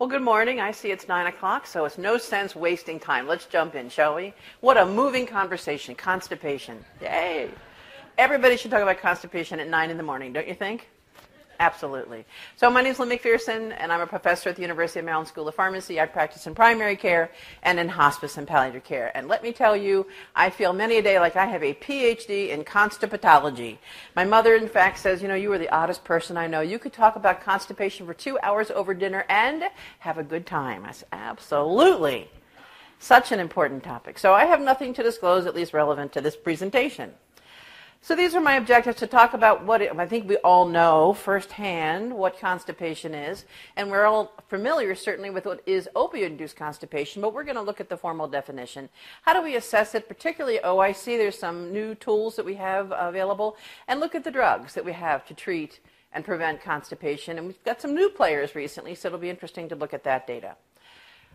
Well, good morning. I see it's 9 o'clock, so it's no sense wasting time. Let's jump in, shall we? What a moving conversation. Constipation. Yay. Everybody should talk about constipation at 9 in the morning, don't you think? Absolutely. So my name is Lynn McPherson, and I'm a professor at the University of Maryland School of Pharmacy. I practice in primary care and in hospice and palliative care. And let me tell you, I feel many a day like I have a PhD in constipatology. My mother, in fact, says, you know, you are the oddest person I know. You could talk about constipation for two hours over dinner and have a good time. I said, absolutely. Such an important topic. So I have nothing to disclose, at least relevant to this presentation. So these are my objectives to talk about what it, I think we all know firsthand what constipation is, and we're all familiar certainly with what is opioid-induced constipation, but we're going to look at the formal definition. How do we assess it, particularly oh, OIC? There's some new tools that we have available, and look at the drugs that we have to treat and prevent constipation. And we've got some new players recently, so it'll be interesting to look at that data.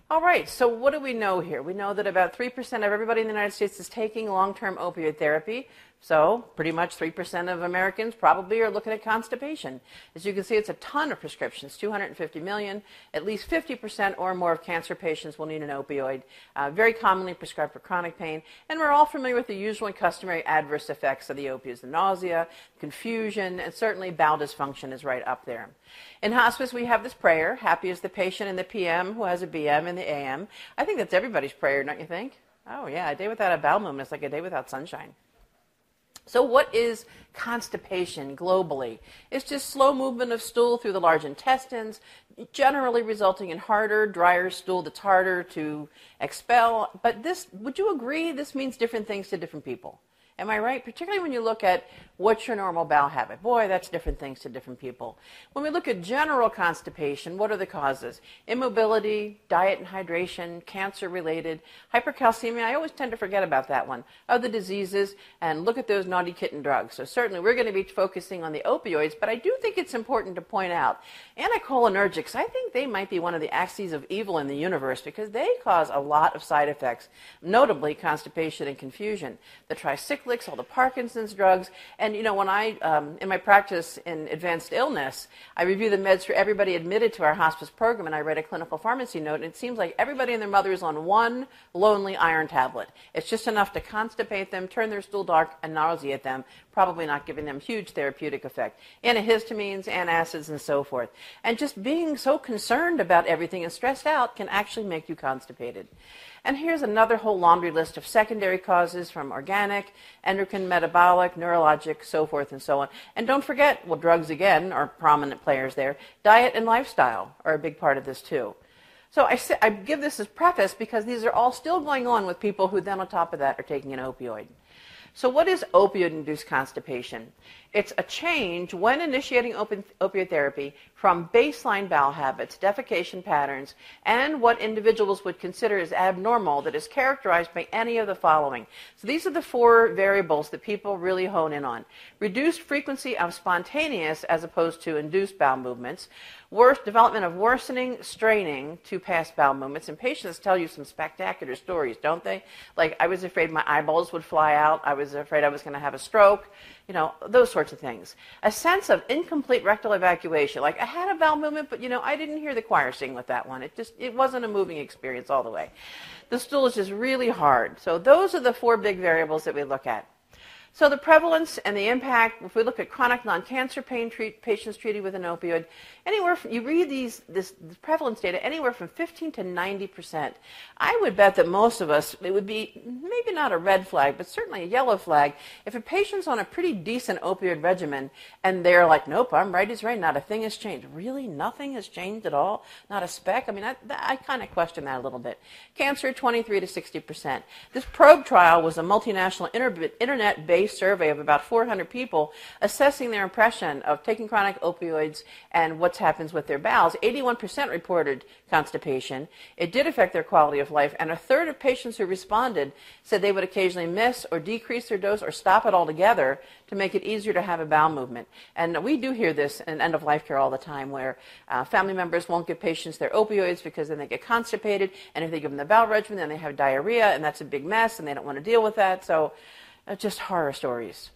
All right, so what do we know here? We know that about 3% of everybody in the United States is taking long-term opioid therapy. So, pretty much 3% of Americans probably are looking at constipation. As you can see, it's a ton of prescriptions 250 million. At least 50% or more of cancer patients will need an opioid, uh, very commonly prescribed for chronic pain. And we're all familiar with the usual and customary adverse effects of the opioids the nausea, confusion, and certainly bowel dysfunction is right up there. In hospice, we have this prayer happy is the patient in the PM who has a BM in the AM. I think that's everybody's prayer, don't you think? Oh, yeah, a day without a bowel movement is like a day without sunshine. So, what is constipation globally? It's just slow movement of stool through the large intestines, generally resulting in harder, drier stool that's harder to expel. But this, would you agree, this means different things to different people? Am I right? Particularly when you look at what's your normal bowel habit. Boy, that's different things to different people. When we look at general constipation, what are the causes? Immobility, diet and hydration, cancer related, hypercalcemia. I always tend to forget about that one. Other diseases, and look at those naughty kitten drugs. So certainly we're going to be focusing on the opioids, but I do think it's important to point out anticholinergics. I think they might be one of the axes of evil in the universe because they cause a lot of side effects, notably constipation and confusion. The tricyclics, all the Parkinson's drugs. You know, when I, um, in my practice in advanced illness, I review the meds for everybody admitted to our hospice program, and I write a clinical pharmacy note, and it seems like everybody and their mother is on one lonely iron tablet. It's just enough to constipate them, turn their stool dark, and nauseate them, probably not giving them huge therapeutic effect. Antihistamines, antacids, and so forth. And just being so concerned about everything and stressed out can actually make you constipated. And here's another whole laundry list of secondary causes from organic, endocrine, metabolic, neurologic, so forth and so on. And don't forget, well, drugs again are prominent players there. Diet and lifestyle are a big part of this too. So I, I give this as preface because these are all still going on with people who then on top of that are taking an opioid. So what is opioid-induced constipation? It's a change when initiating opioid therapy from baseline bowel habits, defecation patterns, and what individuals would consider as abnormal that is characterized by any of the following. So these are the four variables that people really hone in on. Reduced frequency of spontaneous as opposed to induced bowel movements, worse development of worsening, straining to past bowel movements, and patients tell you some spectacular stories, don't they? Like I was afraid my eyeballs would fly out, I was afraid I was going to have a stroke you know, those sorts of things. A sense of incomplete rectal evacuation. Like I had a bowel movement, but you know, I didn't hear the choir sing with that one. It just it wasn't a moving experience all the way. The stool is just really hard. So those are the four big variables that we look at. So the prevalence and the impact, if we look at chronic non-cancer pain treat, patients treated with an opioid, anywhere from, you read these this, this, prevalence data anywhere from 15 to 90 percent. I would bet that most of us it would be maybe not a red flag, but certainly a yellow flag if a patient's on a pretty decent opioid regimen and they're like, nope, I'm right as rain, not a thing has changed. Really, nothing has changed at all, not a speck. I mean, I, I kind of question that a little bit. Cancer, 23 to 60 percent. This probe trial was a multinational internet-based survey of about 400 people assessing their impression of taking chronic opioids and what happens with their bowels. 81% reported constipation. It did affect their quality of life, and a third of patients who responded said they would occasionally miss or decrease their dose or stop it altogether to make it easier to have a bowel movement. And we do hear this in end of life care all the time where uh, family members won't give patients their opioids because then they get constipated, and if they give them the bowel regimen, then they have diarrhea, and that's a big mess, and they don't want to deal with that. So just horror stories.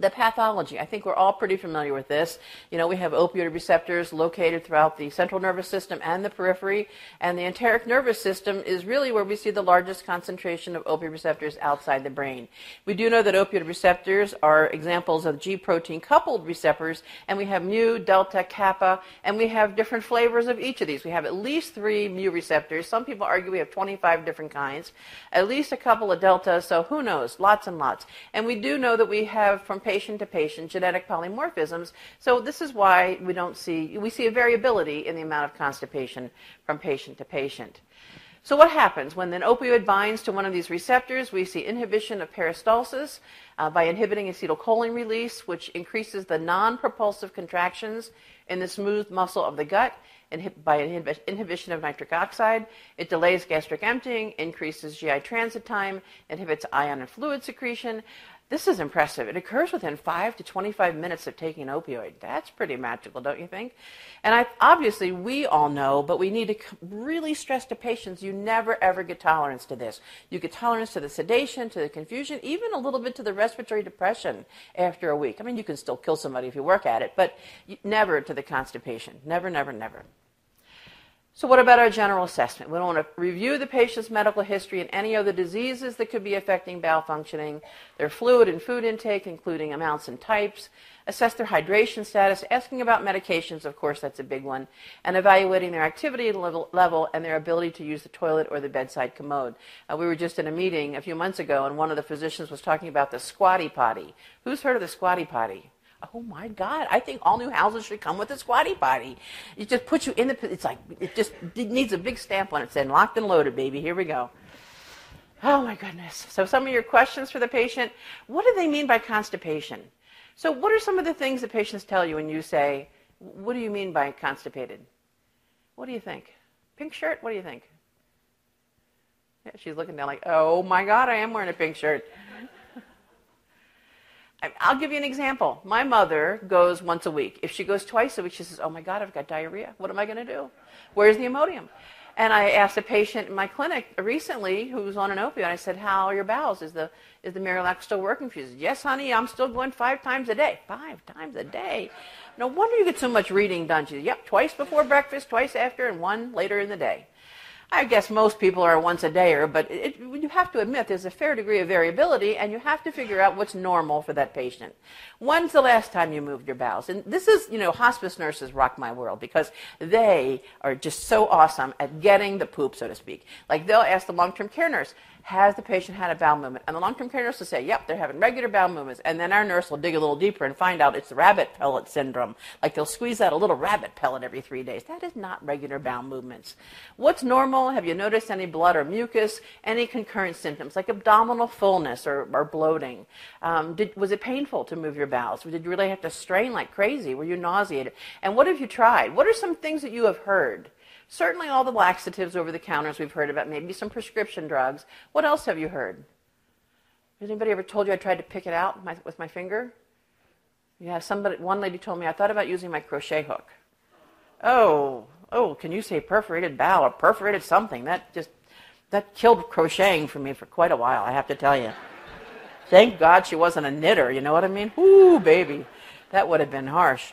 The pathology, I think we're all pretty familiar with this. You know, we have opioid receptors located throughout the central nervous system and the periphery, and the enteric nervous system is really where we see the largest concentration of opioid receptors outside the brain. We do know that opioid receptors are examples of G protein coupled receptors, and we have mu, delta, kappa, and we have different flavors of each of these. We have at least three mu receptors. Some people argue we have 25 different kinds, at least a couple of deltas, so who knows? Lots and lots. And we do know that we have from patient to patient genetic polymorphisms. So this is why we don't see we see a variability in the amount of constipation from patient to patient. So what happens when an opioid binds to one of these receptors? We see inhibition of peristalsis uh, by inhibiting acetylcholine release, which increases the non-propulsive contractions in the smooth muscle of the gut by inhibition of nitric oxide. It delays gastric emptying, increases GI transit time, inhibits ion and fluid secretion. This is impressive. It occurs within 5 to 25 minutes of taking an opioid. That's pretty magical, don't you think? And I, obviously, we all know, but we need to really stress to patients you never ever get tolerance to this. You get tolerance to the sedation, to the confusion, even a little bit to the respiratory depression after a week. I mean, you can still kill somebody if you work at it, but never to the constipation. Never, never, never. So what about our general assessment? We want to review the patient's medical history and any other diseases that could be affecting bowel functioning, their fluid and food intake, including amounts and types, assess their hydration status, asking about medications, of course, that's a big one, and evaluating their activity level, level and their ability to use the toilet or the bedside commode. Uh, we were just in a meeting a few months ago, and one of the physicians was talking about the squatty potty. Who's heard of the squatty potty? Oh my God! I think all new houses should come with a squatty potty. It just puts you in the. It's like it just it needs a big stamp on it saying "locked and loaded, baby." Here we go. Oh my goodness! So some of your questions for the patient: What do they mean by constipation? So what are some of the things that patients tell you when you say, "What do you mean by constipated?" What do you think? Pink shirt? What do you think? Yeah, she's looking down like, "Oh my God! I am wearing a pink shirt." I'll give you an example. My mother goes once a week. If she goes twice a week, she says, Oh my God, I've got diarrhea. What am I going to do? Where's the Imodium? And I asked a patient in my clinic recently who was on an opioid. I said, How are your bowels? Is the, is the Miralax still working? She says, Yes, honey, I'm still going five times a day. Five times a day? No wonder you get so much reading done. She said, Yep, twice before breakfast, twice after, and one later in the day. I guess most people are once a dayer, but it, you have to admit there's a fair degree of variability, and you have to figure out what's normal for that patient. When's the last time you moved your bowels? And this is, you know, hospice nurses rock my world because they are just so awesome at getting the poop, so to speak. Like they'll ask the long-term care nurse, has the patient had a bowel movement? And the long-term care nurse will say, yep, they're having regular bowel movements. And then our nurse will dig a little deeper and find out it's the rabbit pellet syndrome. Like they'll squeeze out a little rabbit pellet every three days. That is not regular bowel movements. What's normal? Have you noticed any blood or mucus? Any concurrent symptoms like abdominal fullness or, or bloating? Um, did, was it painful to move your bowels? Did you really have to strain like crazy? Were you nauseated? And what have you tried? What are some things that you have heard? Certainly all the laxatives over the counters we've heard about, maybe some prescription drugs. What else have you heard? Has anybody ever told you I tried to pick it out my, with my finger? Yeah, somebody, one lady told me I thought about using my crochet hook. Oh, oh, can you say perforated bowel or perforated something? That just, that killed crocheting for me for quite a while, I have to tell you. Thank God she wasn't a knitter, you know what I mean? Ooh, baby, that would have been harsh.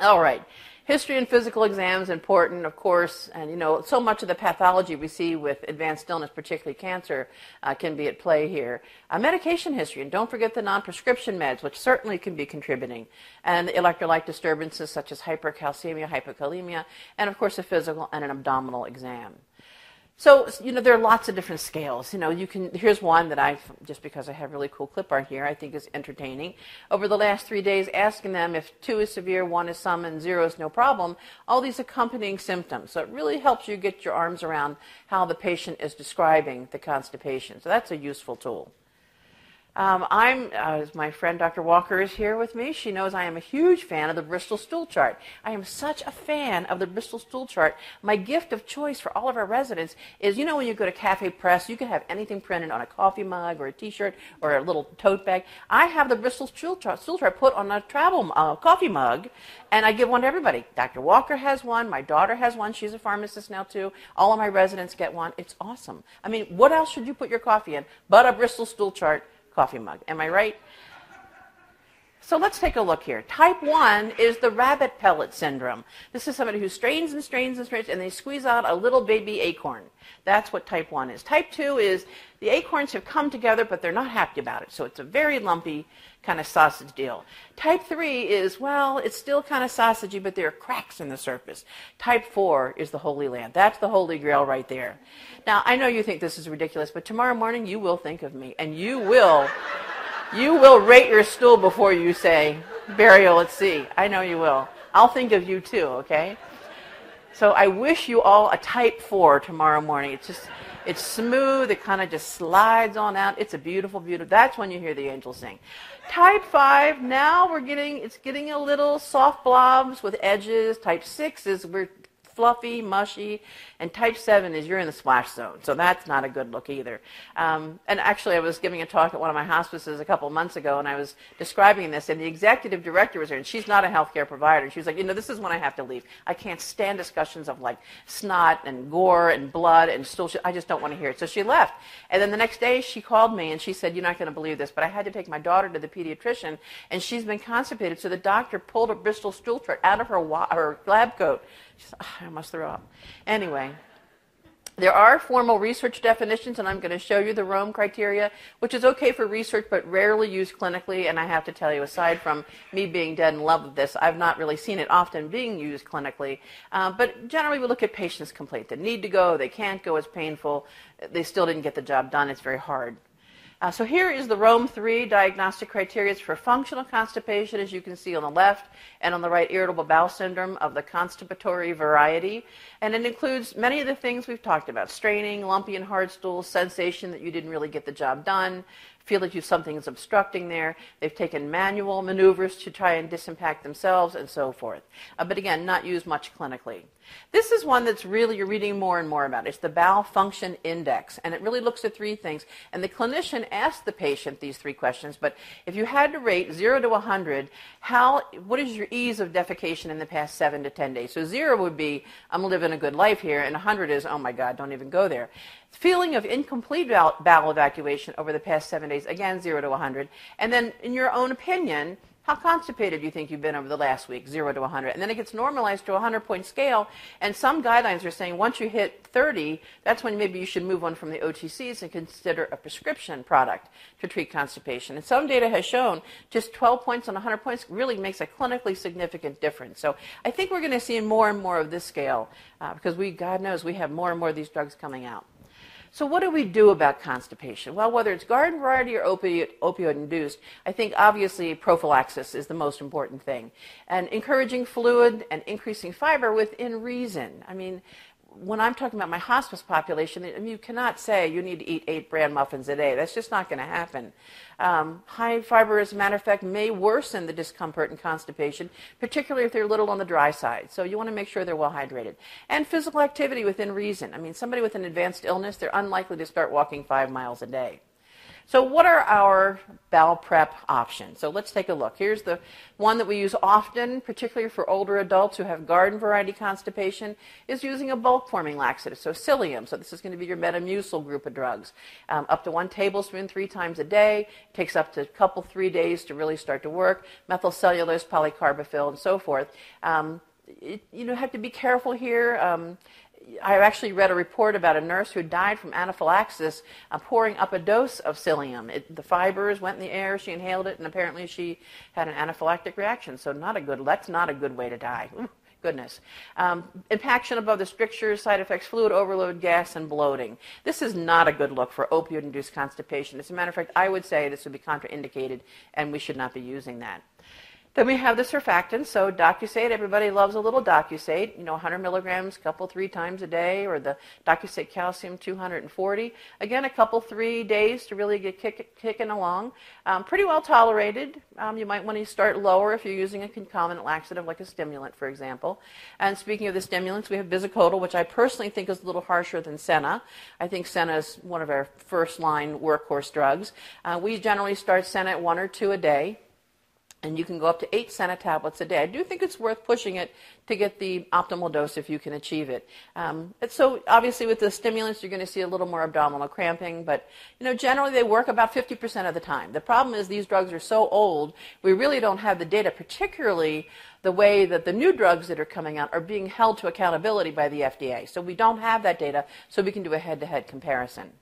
All right. History and physical exams important, of course, and you know so much of the pathology we see with advanced illness, particularly cancer, uh, can be at play here. Uh, medication history, and don't forget the non-prescription meds, which certainly can be contributing, and electrolyte disturbances such as hypercalcemia, hypokalemia, and of course a physical and an abdominal exam. So, you know, there are lots of different scales. You know, you can, here's one that I've, just because I have really cool clip art here, I think is entertaining. Over the last three days, asking them if two is severe, one is some, and zero is no problem, all these accompanying symptoms. So it really helps you get your arms around how the patient is describing the constipation. So that's a useful tool. Um, I'm, uh, my friend Dr. Walker is here with me. She knows I am a huge fan of the Bristol stool chart. I am such a fan of the Bristol stool chart. My gift of choice for all of our residents is, you know, when you go to Cafe Press, you can have anything printed on a coffee mug or a T-shirt or a little tote bag. I have the Bristol stool chart, stool chart put on a travel uh, coffee mug, and I give one to everybody. Dr. Walker has one. My daughter has one. She's a pharmacist now too. All of my residents get one. It's awesome. I mean, what else should you put your coffee in but a Bristol stool chart? Coffee mug. Am I right? So let's take a look here. Type 1 is the rabbit pellet syndrome. This is somebody who strains and strains and strains and they squeeze out a little baby acorn. That's what type 1 is. Type 2 is the acorns have come together but they're not happy about it. So it's a very lumpy kind of sausage deal. Type 3 is, well, it's still kind of sausagey but there are cracks in the surface. Type 4 is the Holy Land. That's the Holy Grail right there. Now, I know you think this is ridiculous, but tomorrow morning you will think of me and you will you will rate your stool before you say burial at sea. I know you will. I'll think of you too, okay? So I wish you all a type 4 tomorrow morning. It's just, it's smooth. It kind of just slides on out. It's a beautiful, beautiful. That's when you hear the angels sing. Type 5, now we're getting, it's getting a little soft blobs with edges. Type 6 is we're fluffy, mushy, and type 7 is you're in the splash zone. So that's not a good look either. Um, and actually, I was giving a talk at one of my hospices a couple months ago, and I was describing this, and the executive director was there, and she's not a healthcare provider. She was like, you know, this is when I have to leave. I can't stand discussions of like snot and gore and blood and still, I just don't want to hear it. So she left. And then the next day, she called me, and she said, you're not going to believe this, but I had to take my daughter to the pediatrician, and she's been constipated. So the doctor pulled a Bristol stool chart out of her, her lab coat I must throw up. Anyway, there are formal research definitions, and I'm going to show you the Rome criteria, which is okay for research but rarely used clinically. And I have to tell you, aside from me being dead in love with this, I've not really seen it often being used clinically. Uh, but generally, we look at patients' complaint. They need to go, they can't go, it's painful, they still didn't get the job done, it's very hard. Uh, so here is the Rome 3 diagnostic criteria for functional constipation, as you can see on the left, and on the right, irritable bowel syndrome of the constipatory variety. And it includes many of the things we've talked about, straining, lumpy and hard stools, sensation that you didn't really get the job done, feel that you something is obstructing there. They've taken manual maneuvers to try and disimpact themselves and so forth. Uh, but again, not used much clinically. This is one that's really you're reading more and more about. It's the bowel function index, and it really looks at three things. And the clinician asks the patient these three questions. But if you had to rate zero to 100, how what is your ease of defecation in the past seven to 10 days? So zero would be I'm living a good life here, and 100 is oh my God, don't even go there. Feeling of incomplete bowel evacuation over the past seven days, again, 0 to 100. And then, in your own opinion, how constipated do you think you've been over the last week, 0 to 100? And then it gets normalized to a 100 point scale. And some guidelines are saying once you hit 30, that's when maybe you should move on from the OTCs and consider a prescription product to treat constipation. And some data has shown just 12 points on 100 points really makes a clinically significant difference. So I think we're going to see more and more of this scale uh, because we, God knows, we have more and more of these drugs coming out. So what do we do about constipation? Well, whether it's garden variety or opioid, opioid induced, I think obviously prophylaxis is the most important thing. And encouraging fluid and increasing fiber within reason. I mean, when I'm talking about my hospice population, I mean, you cannot say you need to eat eight bran muffins a day. That's just not going to happen. Um, high fiber, as a matter of fact, may worsen the discomfort and constipation, particularly if they're a little on the dry side. So you want to make sure they're well hydrated. And physical activity within reason. I mean, somebody with an advanced illness, they're unlikely to start walking five miles a day. So what are our bowel prep options? So let's take a look. Here's the one that we use often, particularly for older adults who have garden variety constipation, is using a bulk forming laxative, so psyllium. So this is going to be your Metamucil group of drugs. Um, up to one tablespoon three times a day. It takes up to a couple, three days to really start to work. Methylcellulose, polycarbophil, and so forth. Um, it, you know, have to be careful here. Um, I actually read a report about a nurse who died from anaphylaxis uh, pouring up a dose of psyllium. It, the fibers went in the air, she inhaled it, and apparently she had an anaphylactic reaction. So not a good, that's not a good way to die. Goodness. Um, impaction above the strictures, side effects, fluid overload, gas, and bloating. This is not a good look for opioid-induced constipation. As a matter of fact, I would say this would be contraindicated, and we should not be using that. Then we have the surfactants. So Docusate, everybody loves a little Docusate. You know, 100 milligrams, couple three times a day, or the Docusate calcium 240. Again, a couple three days to really get kick, kicking along. Um, pretty well tolerated. Um, you might want to start lower if you're using a concomitant laxative like a stimulant, for example. And speaking of the stimulants, we have Bisacodyl, which I personally think is a little harsher than Senna. I think Senna is one of our first line workhorse drugs. Uh, we generally start Senna at one or two a day. And you can go up to eight Senna tablets a day. I do think it's worth pushing it to get the optimal dose if you can achieve it. Um, so obviously with the stimulants, you're going to see a little more abdominal cramping, but you know generally they work about 50% of the time. The problem is these drugs are so old, we really don't have the data, particularly the way that the new drugs that are coming out are being held to accountability by the FDA. So we don't have that data, so we can do a head-to-head comparison.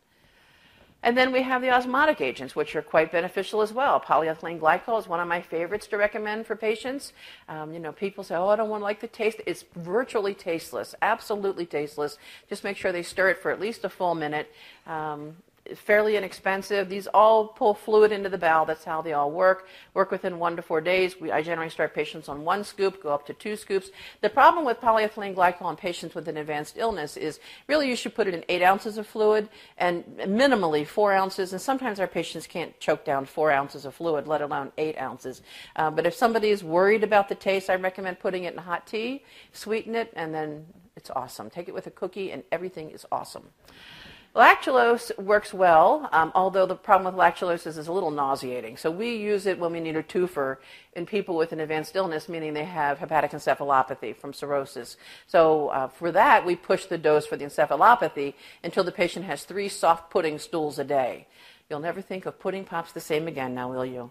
And then we have the osmotic agents, which are quite beneficial as well. Polyethylene glycol is one of my favorites to recommend for patients. Um, you know, people say, "Oh, I don't want to like the taste." It's virtually tasteless, absolutely tasteless. Just make sure they stir it for at least a full minute. Um, fairly inexpensive. These all pull fluid into the bowel. That's how they all work. Work within one to four days. We, I generally start patients on one scoop, go up to two scoops. The problem with polyethylene glycol in patients with an advanced illness is really you should put it in eight ounces of fluid and minimally four ounces. And sometimes our patients can't choke down four ounces of fluid, let alone eight ounces. Uh, but if somebody is worried about the taste, I recommend putting it in hot tea, sweeten it, and then it's awesome. Take it with a cookie, and everything is awesome. Lactulose works well, um, although the problem with lactulose is it's a little nauseating. So we use it when we need a twofer in people with an advanced illness, meaning they have hepatic encephalopathy from cirrhosis. So uh, for that, we push the dose for the encephalopathy until the patient has three soft pudding stools a day. You'll never think of pudding pops the same again now, will you?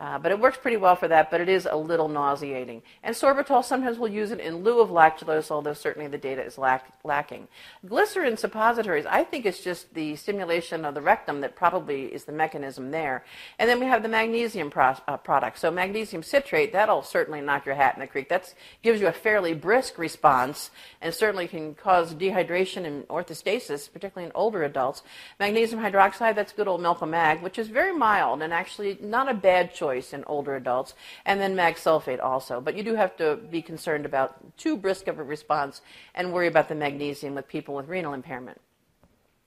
Uh, but it works pretty well for that, but it is a little nauseating. And sorbitol, sometimes we'll use it in lieu of lactulose, although certainly the data is lack- lacking. Glycerin suppositories, I think it's just the stimulation of the rectum that probably is the mechanism there. And then we have the magnesium pro- uh, product. So magnesium citrate, that'll certainly knock your hat in the creek. That gives you a fairly brisk response and certainly can cause dehydration and orthostasis, particularly in older adults. Magnesium hydroxide, that's good old Milk of Mag, which is very mild and actually not a bad choice choice in older adults, and then mag sulfate also. But you do have to be concerned about too brisk of a response and worry about the magnesium with people with renal impairment.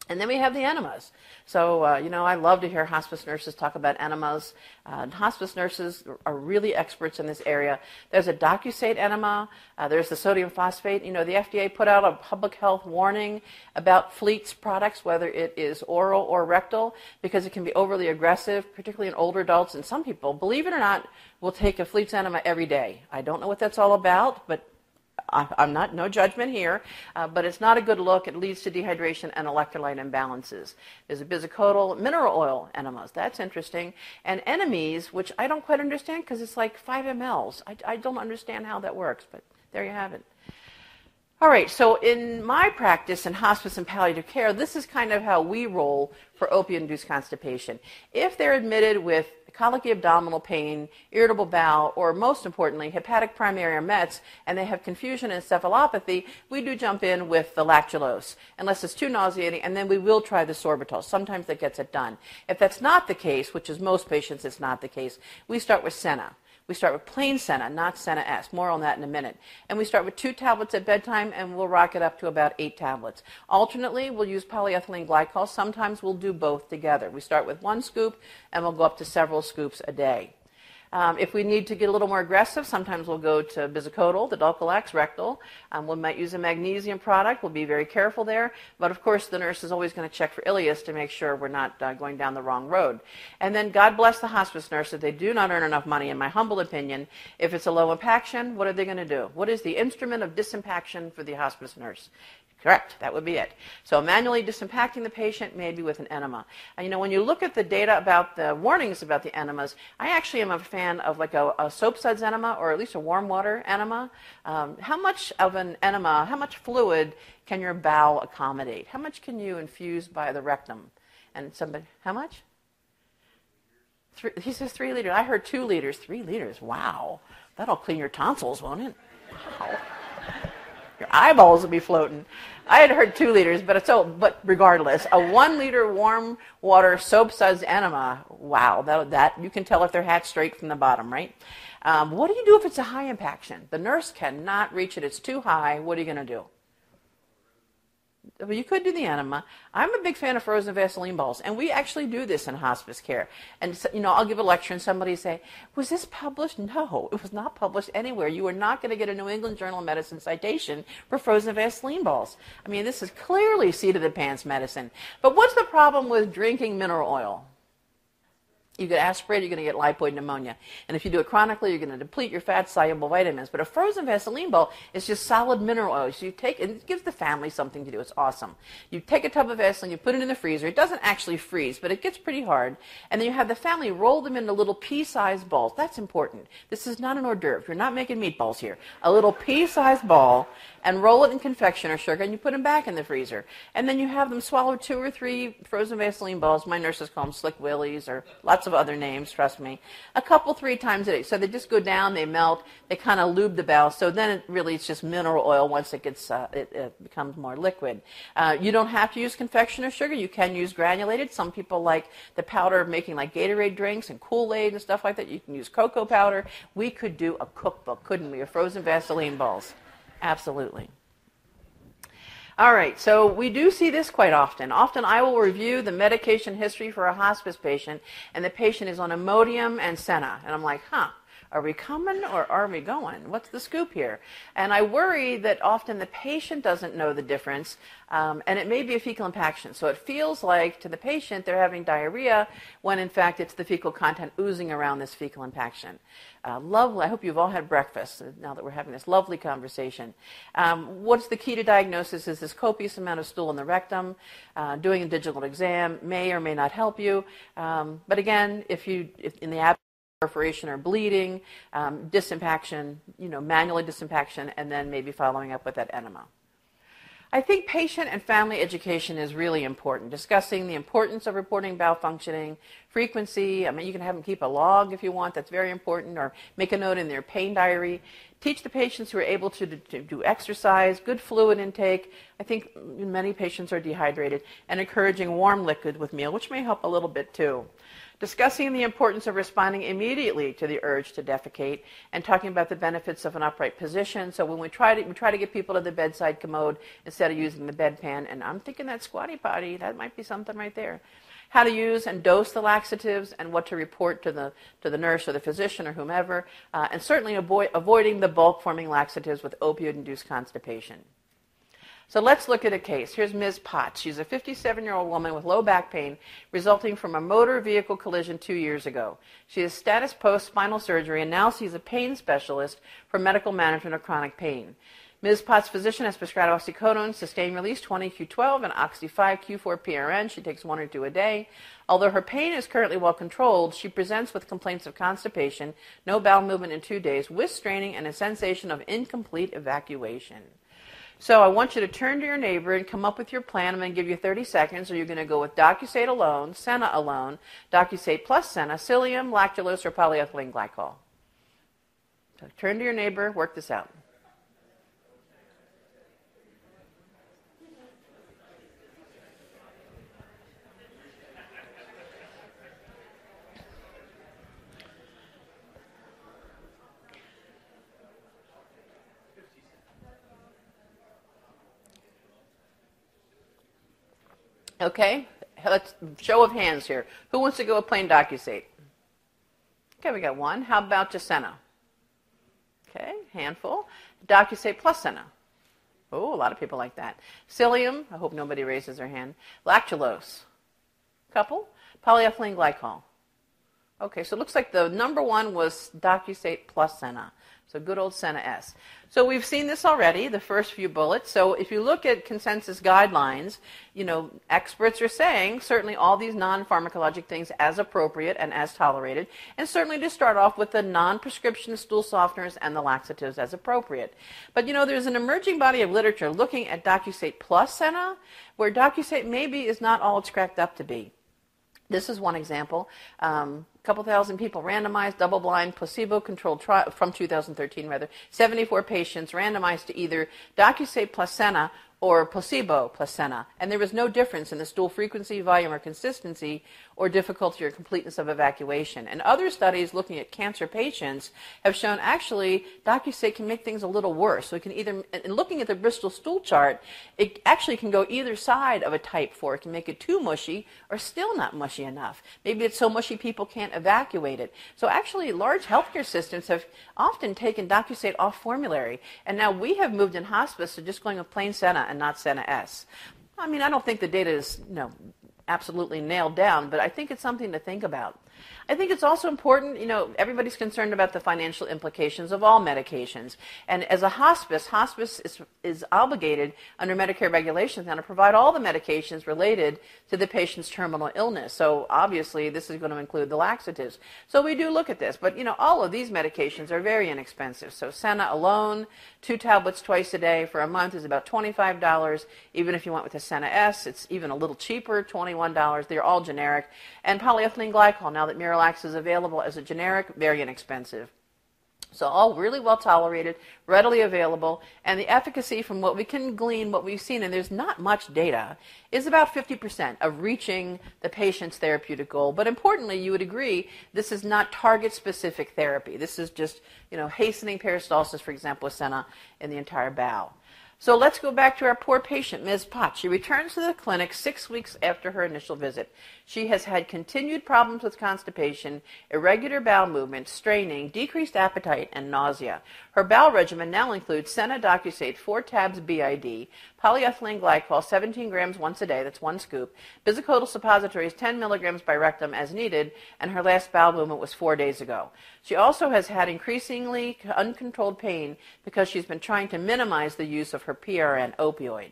And then we have the enemas. So, uh, you know, I love to hear hospice nurses talk about enemas. Uh, hospice nurses are really experts in this area. There's a docusate enema. Uh, there's the sodium phosphate. You know, the FDA put out a public health warning about Fleet's products, whether it is oral or rectal, because it can be overly aggressive, particularly in older adults. And some people, believe it or not, will take a Fleet's enema every day. I don't know what that's all about, but I'm not, no judgment here, uh, but it's not a good look. It leads to dehydration and electrolyte imbalances. There's a bisacodyl mineral oil enemas. That's interesting. And Enemeez, which I don't quite understand because it's like 5 mLs. I, I don't understand how that works, but there you have it. All right, so in my practice in hospice and palliative care, this is kind of how we roll for opioid-induced constipation. If they're admitted with colicky abdominal pain, irritable bowel, or most importantly, hepatic primary or METs, and they have confusion and encephalopathy, we do jump in with the lactulose, unless it's too nauseating, and then we will try the sorbitol. Sometimes that gets it done. If that's not the case, which is most patients, it's not the case, we start with Senna. We start with plain Senna, not Senna S. More on that in a minute. And we start with two tablets at bedtime, and we'll rock it up to about eight tablets. Alternately, we'll use polyethylene glycol. Sometimes we'll do both together. We start with one scoop, and we'll go up to several scoops a day. Um, if we need to get a little more aggressive, sometimes we'll go to bisacodyl, the Dulcolax rectal. Um, we might use a magnesium product. We'll be very careful there. But of course, the nurse is always going to check for ileus to make sure we're not uh, going down the wrong road. And then God bless the hospice nurse if they do not earn enough money, in my humble opinion. If it's a low impaction, what are they going to do? What is the instrument of disimpaction for the hospice nurse? Correct. That would be it. So manually disimpacting the patient, maybe with an enema. And you know, when you look at the data about the warnings about the enemas, I actually am a fan of like a, a soap suds enema or at least a warm water enema. Um, how much of an enema, how much fluid can your bowel accommodate? How much can you infuse by the rectum? And somebody, how much? Three, he says three liters. I heard two liters. Three liters. Wow. That'll clean your tonsils, won't it? Wow. Your eyeballs will be floating. I had heard two liters, but so but regardless, a one liter warm water soap suds enema. Wow, that, that you can tell if they're hatched straight from the bottom, right? Um, what do you do if it's a high impaction? The nurse cannot reach it; it's too high. What are you going to do? Well, you could do the enema. I'm a big fan of frozen Vaseline balls, and we actually do this in hospice care. And you know, I'll give a lecture, and somebody say, "Was this published?" No, it was not published anywhere. You are not going to get a New England Journal of Medicine citation for frozen Vaseline balls. I mean, this is clearly seat of the pants medicine. But what's the problem with drinking mineral oil? You get aspirate, you're going to get lipoid pneumonia. And if you do it chronically, you're going to deplete your fat soluble vitamins. But a frozen Vaseline ball is just solid mineral oil. So you take and it gives the family something to do. It's awesome. You take a tub of Vaseline, you put it in the freezer. It doesn't actually freeze, but it gets pretty hard. And then you have the family roll them into little pea-sized balls. That's important. This is not an hors d'oeuvre. You're not making meatballs here. A little pea-sized ball and roll it in confectioner sugar, and you put them back in the freezer. And then you have them swallow two or three frozen Vaseline balls. My nurses call them slick willies or lots of other names, trust me. A couple, three times a day. So they just go down, they melt, they kind of lube the bowel. So then it really it's just mineral oil once it gets uh, it, it, becomes more liquid. Uh, you don't have to use confectioner sugar. You can use granulated. Some people like the powder of making like Gatorade drinks and Kool-Aid and stuff like that. You can use cocoa powder. We could do a cookbook, couldn't we, of frozen Vaseline balls. Absolutely. All right, so we do see this quite often. Often I will review the medication history for a hospice patient, and the patient is on Imodium and Senna. And I'm like, huh, are we coming or are we going? What's the scoop here? And I worry that often the patient doesn't know the difference, um, and it may be a fecal impaction. So it feels like to the patient they're having diarrhea when in fact it's the fecal content oozing around this fecal impaction. Uh, lovely. I hope you've all had breakfast uh, now that we're having this lovely conversation. Um, what's the key to diagnosis is this copious amount of stool in the rectum. Uh, doing a digital exam may or may not help you. Um, but again, if you, if in the absence perforation or bleeding, um, disimpaction, you know, manually disimpaction, and then maybe following up with that enema. I think patient and family education is really important. Discussing the importance of reporting bowel functioning, frequency. I mean, you can have them keep a log if you want. That's very important. Or make a note in their pain diary. Teach the patients who are able to, to do exercise, good fluid intake. I think many patients are dehydrated. And encouraging warm liquid with meal, which may help a little bit too discussing the importance of responding immediately to the urge to defecate, and talking about the benefits of an upright position. So when we try to we try to get people to the bedside commode instead of using the bedpan, and I'm thinking that squatty potty that might be something right there. How to use and dose the laxatives, and what to report to the to the nurse or the physician or whomever, uh, and certainly avoid, avoiding the bulk forming laxatives with opioid-induced constipation. So let's look at a case. Here's Ms. Potts. She's a 57 year old woman with low back pain resulting from a motor vehicle collision two years ago. She has status post spinal surgery and now sees a pain specialist for medical management of chronic pain. Ms. Potts' physician has prescribed oxycodone, sustained release 20Q12, and Oxy 5Q4 PRN. She takes one or two a day. Although her pain is currently well controlled, she presents with complaints of constipation, no bowel movement in two days, with straining, and a sensation of incomplete evacuation. So I want you to turn to your neighbor and come up with your plan. I'm going to give you 30 seconds. Or you're going to go with Docusate alone, Senna alone, Docusate plus Senna, psyllium, lactulose, or polyethylene glycol. So turn to your neighbor, work this out. Okay, let's show of hands here. Who wants to go with plain DocuSate? Okay, we got one. How about Jacenna? Okay, handful. DocuSate plus Senna. Oh, a lot of people like that. Psyllium. I hope nobody raises their hand. Lactulose. Couple. Polyethylene glycol. Okay, so it looks like the number one was DocuSate plus Senna. So good old Senna S. So we've seen this already, the first few bullets. So if you look at consensus guidelines, you know, experts are saying certainly all these non-pharmacologic things as appropriate and as tolerated, and certainly to start off with the non-prescription stool softeners and the laxatives as appropriate. But you know, there's an emerging body of literature looking at DocuSate plus Senna, where DocuSate maybe is not all it's cracked up to be. This is one example. Um, couple thousand people randomized, double-blind, placebo-controlled trial from 2013 rather. 74 patients randomized to either DocuSate plus Senna or placebo placenta. And there was no difference in the stool frequency, volume, or consistency, or difficulty or completeness of evacuation. And other studies looking at cancer patients have shown actually DocuSate can make things a little worse. So it can either, in looking at the Bristol stool chart, it actually can go either side of a type 4. It can make it too mushy or still not mushy enough. Maybe it's so mushy people can't evacuate it. So actually, large healthcare systems have often taken DocuSate off formulary, and now we have moved in hospice to just going with plain Senna and not Senna S. I mean, I don't think the data is you know, absolutely nailed down, but I think it's something to think about. I think it's also important, you know, everybody's concerned about the financial implications of all medications. And as a hospice, hospice is, is obligated under Medicare regulations now to provide all the medications related to the patient's terminal illness. So obviously, this is going to include the laxatives. So we do look at this. But, you know, all of these medications are very inexpensive. So Senna alone, two tablets twice a day for a month is about $25. Even if you went with the Senna S, it's even a little cheaper, $21. They're all generic. And polyethylene glycol, now that Mira Miralax is available as a generic, very inexpensive. So all really well tolerated, readily available, and the efficacy from what we can glean, what we've seen, and there's not much data, is about 50% of reaching the patient's therapeutic goal. But importantly, you would agree this is not target-specific therapy. This is just, you know, hastening peristalsis, for example, with Senna in the entire bowel. So let's go back to our poor patient, Ms. Potts. She returns to the clinic six weeks after her initial visit. She has had continued problems with constipation, irregular bowel movement, straining, decreased appetite, and nausea. Her bowel regimen now includes Senna Docusate 4 tabs BID, polyethylene glycol 17 grams once a day, that's one scoop, bisacodyl suppositories 10 milligrams by rectum as needed, and her last bowel movement was four days ago. She also has had increasingly uncontrolled pain because she's been trying to minimize the use of her PRN opioid.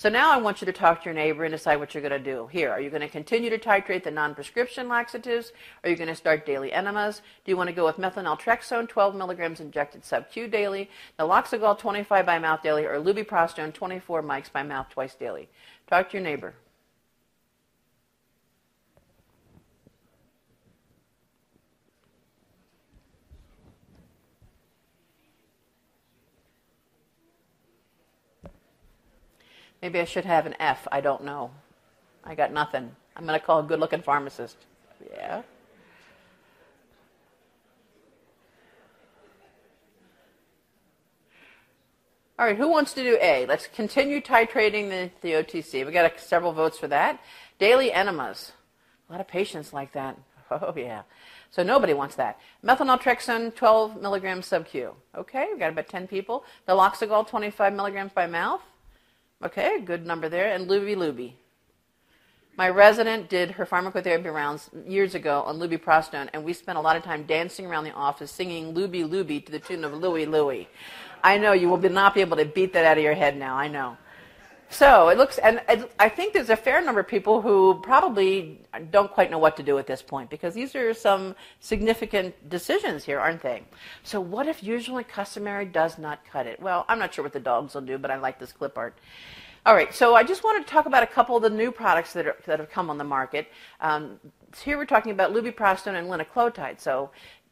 So now I want you to talk to your neighbor and decide what you're going to do. Here, are you going to continue to titrate the non-prescription laxatives? Are you going to start daily enemas? Do you want to go with methylnaltrexone, 12 milligrams injected sub-Q daily, naloxegol 25 by mouth daily, or lubiprostone 24 mics by mouth twice daily? Talk to your neighbor. Maybe I should have an F. I don't know. I got nothing. I'm going to call a good looking pharmacist. Yeah. All right, who wants to do A? Let's continue titrating the, the OTC. We got a, several votes for that. Daily enemas. A lot of patients like that. Oh, yeah. So nobody wants that. Methylnaltrexone, 12 milligrams sub-Q. Okay, we've got about 10 people. Naloxegol, 25 milligrams by mouth. Okay, good number there. And Luby Luby. My resident did her pharmacotherapy rounds years ago on luby lubiprostone, and we spent a lot of time dancing around the office singing Luby Luby to the tune of Louie Louie. I know you will not be able to beat that out of your head now. I know. So it looks, and I think there's a fair number of people who probably don't quite know what to do at this point because these are some significant decisions here, aren't they? So what if usually customary does not cut it? Well, I'm not sure what the dogs will do, but I like this clip art. All right, so I just wanted to talk about a couple of the new products that, are, that have come on the market. Um, here we're talking about lubiprostone and linaclotide. So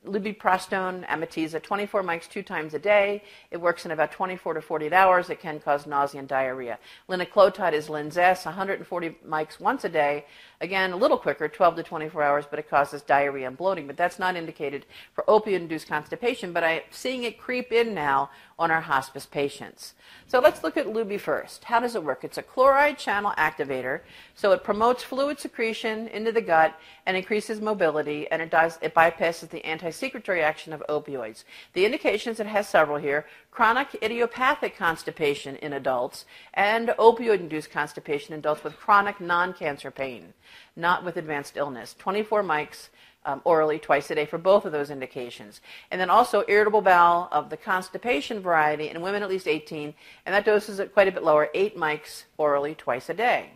lubiprostone, Amitiza, 24 mics two times a day. It works in about 24 to 48 hours. It can cause nausea and diarrhea. Linaclotide is Linzess, 140 mics once a day. Again, a little quicker, 12 to 24 hours, but it causes diarrhea and bloating. But that's not indicated for opioid-induced constipation, but I'm seeing it creep in now on our hospice patients. So let's look at Luby first. How does it work? It's a chloride channel activator, so it promotes fluid secretion into the gut and increases mobility, and it, does, it bypasses the anti-secretory action of opioids. The indications, it has several here, chronic idiopathic constipation in adults and opioid-induced constipation in adults with chronic non-cancer pain not with advanced illness. 24 mics um, orally twice a day for both of those indications. And then also irritable bowel of the constipation variety in women at least 18, and that dose is quite a bit lower, 8 mics orally twice a day.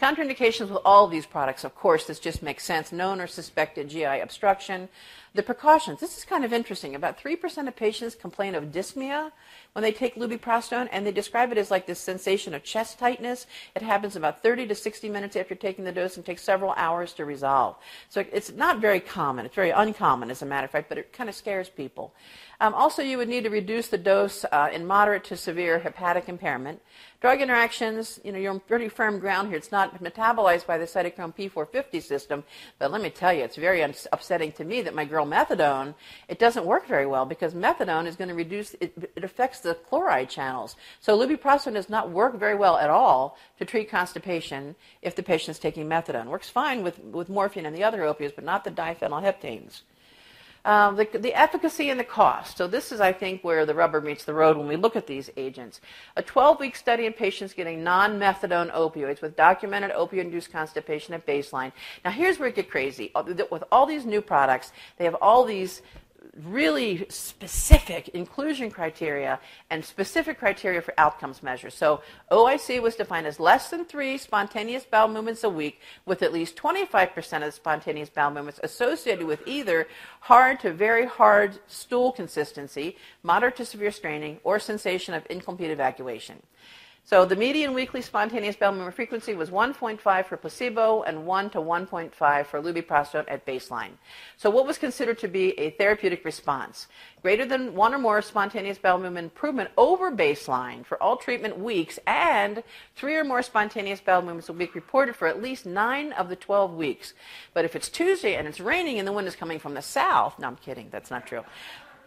Contraindications with all of these products, of course, this just makes sense. Known or suspected GI obstruction. The precautions, this is kind of interesting. About 3% of patients complain of dyspnea when they take lubiprostone, and they describe it as like this sensation of chest tightness. It happens about 30 to 60 minutes after taking the dose and takes several hours to resolve. So it's not very common. It's very uncommon, as a matter of fact, but it kind of scares people. Um, also, you would need to reduce the dose uh, in moderate to severe hepatic impairment. Drug interactions, you know, you're on pretty firm ground here. It's not metabolized by the cytochrome P450 system, but let me tell you, it's very upsetting to me that my girl methadone, it doesn't work very well because methadone is going to reduce, it, it affects the chloride channels. So lubiprostone does not work very well at all to treat constipation if the patient is taking methadone. Works fine with, with morphine and the other opioids, but not the diphenylheptanes. Um, the, the efficacy and the cost. So this is, I think, where the rubber meets the road when we look at these agents. A 12-week study in patients getting non-methadone opioids with documented opioid-induced constipation at baseline. Now here's where it gets crazy. With all these new products, they have all these really specific inclusion criteria and specific criteria for outcomes measures. So OIC was defined as less than three spontaneous bowel movements a week with at least 25% of the spontaneous bowel movements associated with either hard to very hard stool consistency, moderate to severe straining, or sensation of incomplete evacuation. So the median weekly spontaneous bowel movement frequency was 1.5 for placebo and 1 to 1.5 for lubiprostone at baseline. So what was considered to be a therapeutic response? Greater than one or more spontaneous bowel movement improvement over baseline for all treatment weeks and three or more spontaneous bowel movements a week reported for at least nine of the 12 weeks. But if it's Tuesday and it's raining and the wind is coming from the south, no, I'm kidding, that's not true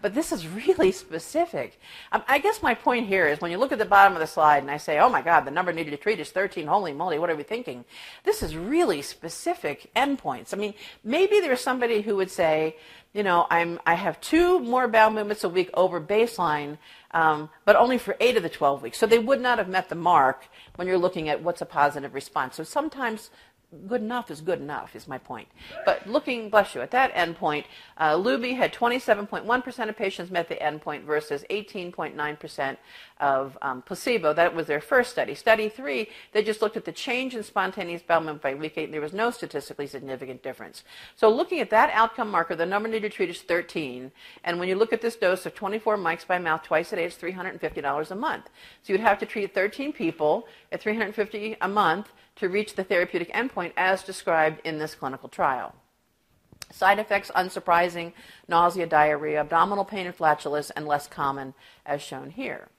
but this is really specific. Um, I guess my point here is when you look at the bottom of the slide and I say, oh my God, the number needed to treat is 13, holy moly, what are we thinking? This is really specific endpoints. I mean, maybe there's somebody who would say, you know, I'm, I have two more bowel movements a week over baseline, um, but only for eight of the 12 weeks. So they would not have met the mark when you're looking at what's a positive response. So sometimes good enough is good enough, is my point. But looking, bless you, at that endpoint, uh, Luby had 27.1% of patients met the endpoint versus 18.9% of um, placebo. That was their first study. Study three, they just looked at the change in spontaneous bowel movement by week eight. There was no statistically significant difference. So looking at that outcome marker, the number needed to treat is 13. And when you look at this dose of 24 mics by mouth twice a day, it's $350 a month. So you'd have to treat 13 people at 350 a month to reach the therapeutic endpoint as described in this clinical trial. Side effects unsurprising nausea, diarrhea, abdominal pain, and flatulence, and less common as shown here.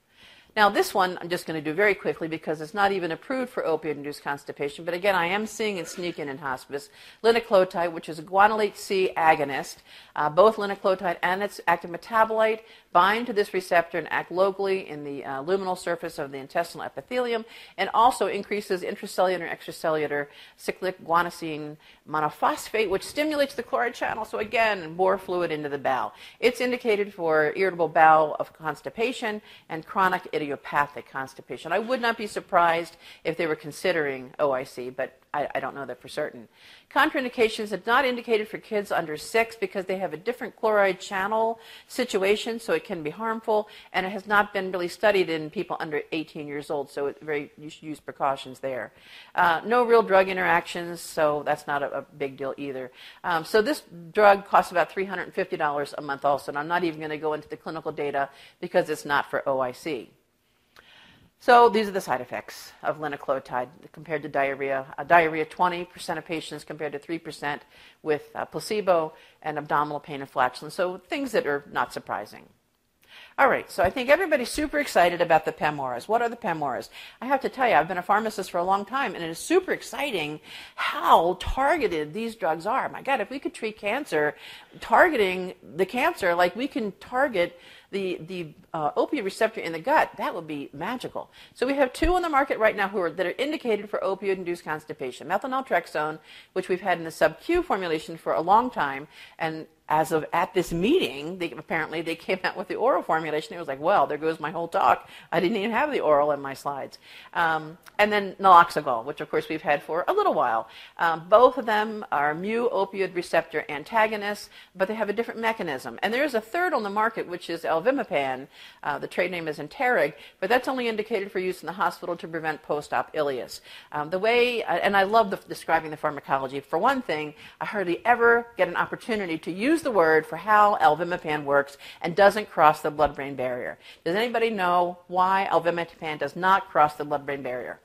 Now, this one I'm just going to do very quickly because it's not even approved for opioid-induced constipation. But again, I am seeing it sneak in in hospice. Linaclotide, which is a guanylate C agonist, uh, both linaclotide and its active metabolite bind to this receptor and act locally in the uh, luminal surface of the intestinal epithelium, and also increases intracellular and extracellular cyclic guanosine monophosphate, which stimulates the chloride channel. So again, more fluid into the bowel. It's indicated for irritable bowel of constipation and chronic idiopathic constipation. I would not be surprised if they were considering OIC, but I, I, don't know that for certain. Contraindications are not indicated for kids under six because they have a different chloride channel situation, so it can be harmful, and it has not been really studied in people under 18 years old, so it very, you should use precautions there. Uh, no real drug interactions, so that's not a, a big deal either. Um, so this drug costs about $350 a month also, and I'm not even going to go into the clinical data because it's not for OIC. So these are the side effects of linaclotide compared to diarrhea. Diarrhea, 20% of patients compared to 3% with uh, placebo, and abdominal pain and flatulence. So things that are not surprising. All right, so I think everybody's super excited about the PAMORAs. What are the PAMORAs? I have to tell you, I've been a pharmacist for a long time, and it is super exciting how targeted these drugs are. My God, if we could treat cancer, targeting the cancer like we can target the, the uh, opioid receptor in the gut, that would be magical. So we have two on the market right now are, that are indicated for opioid-induced constipation. Methyl which we've had in the sub-Q formulation for a long time, and as of at this meeting, they, apparently they came out with the oral formulation. It was like, well, there goes my whole talk. I didn't even have the oral in my slides. Um, and then naloxegol, which of course we've had for a little while. Um, both of them are mu opioid receptor antagonists, but they have a different mechanism. And there is a third on the market, which is alvimopan. Uh, the trade name is Entereg, but that's only indicated for use in the hospital to prevent post-op ileus. Um, the way, uh, and I love the, describing the pharmacology. For one thing, I hardly ever get an opportunity to use the word for how alvimopan works and doesn't cross the blood-brain barrier. Does anybody know why alvimopan does not cross the blood-brain barrier?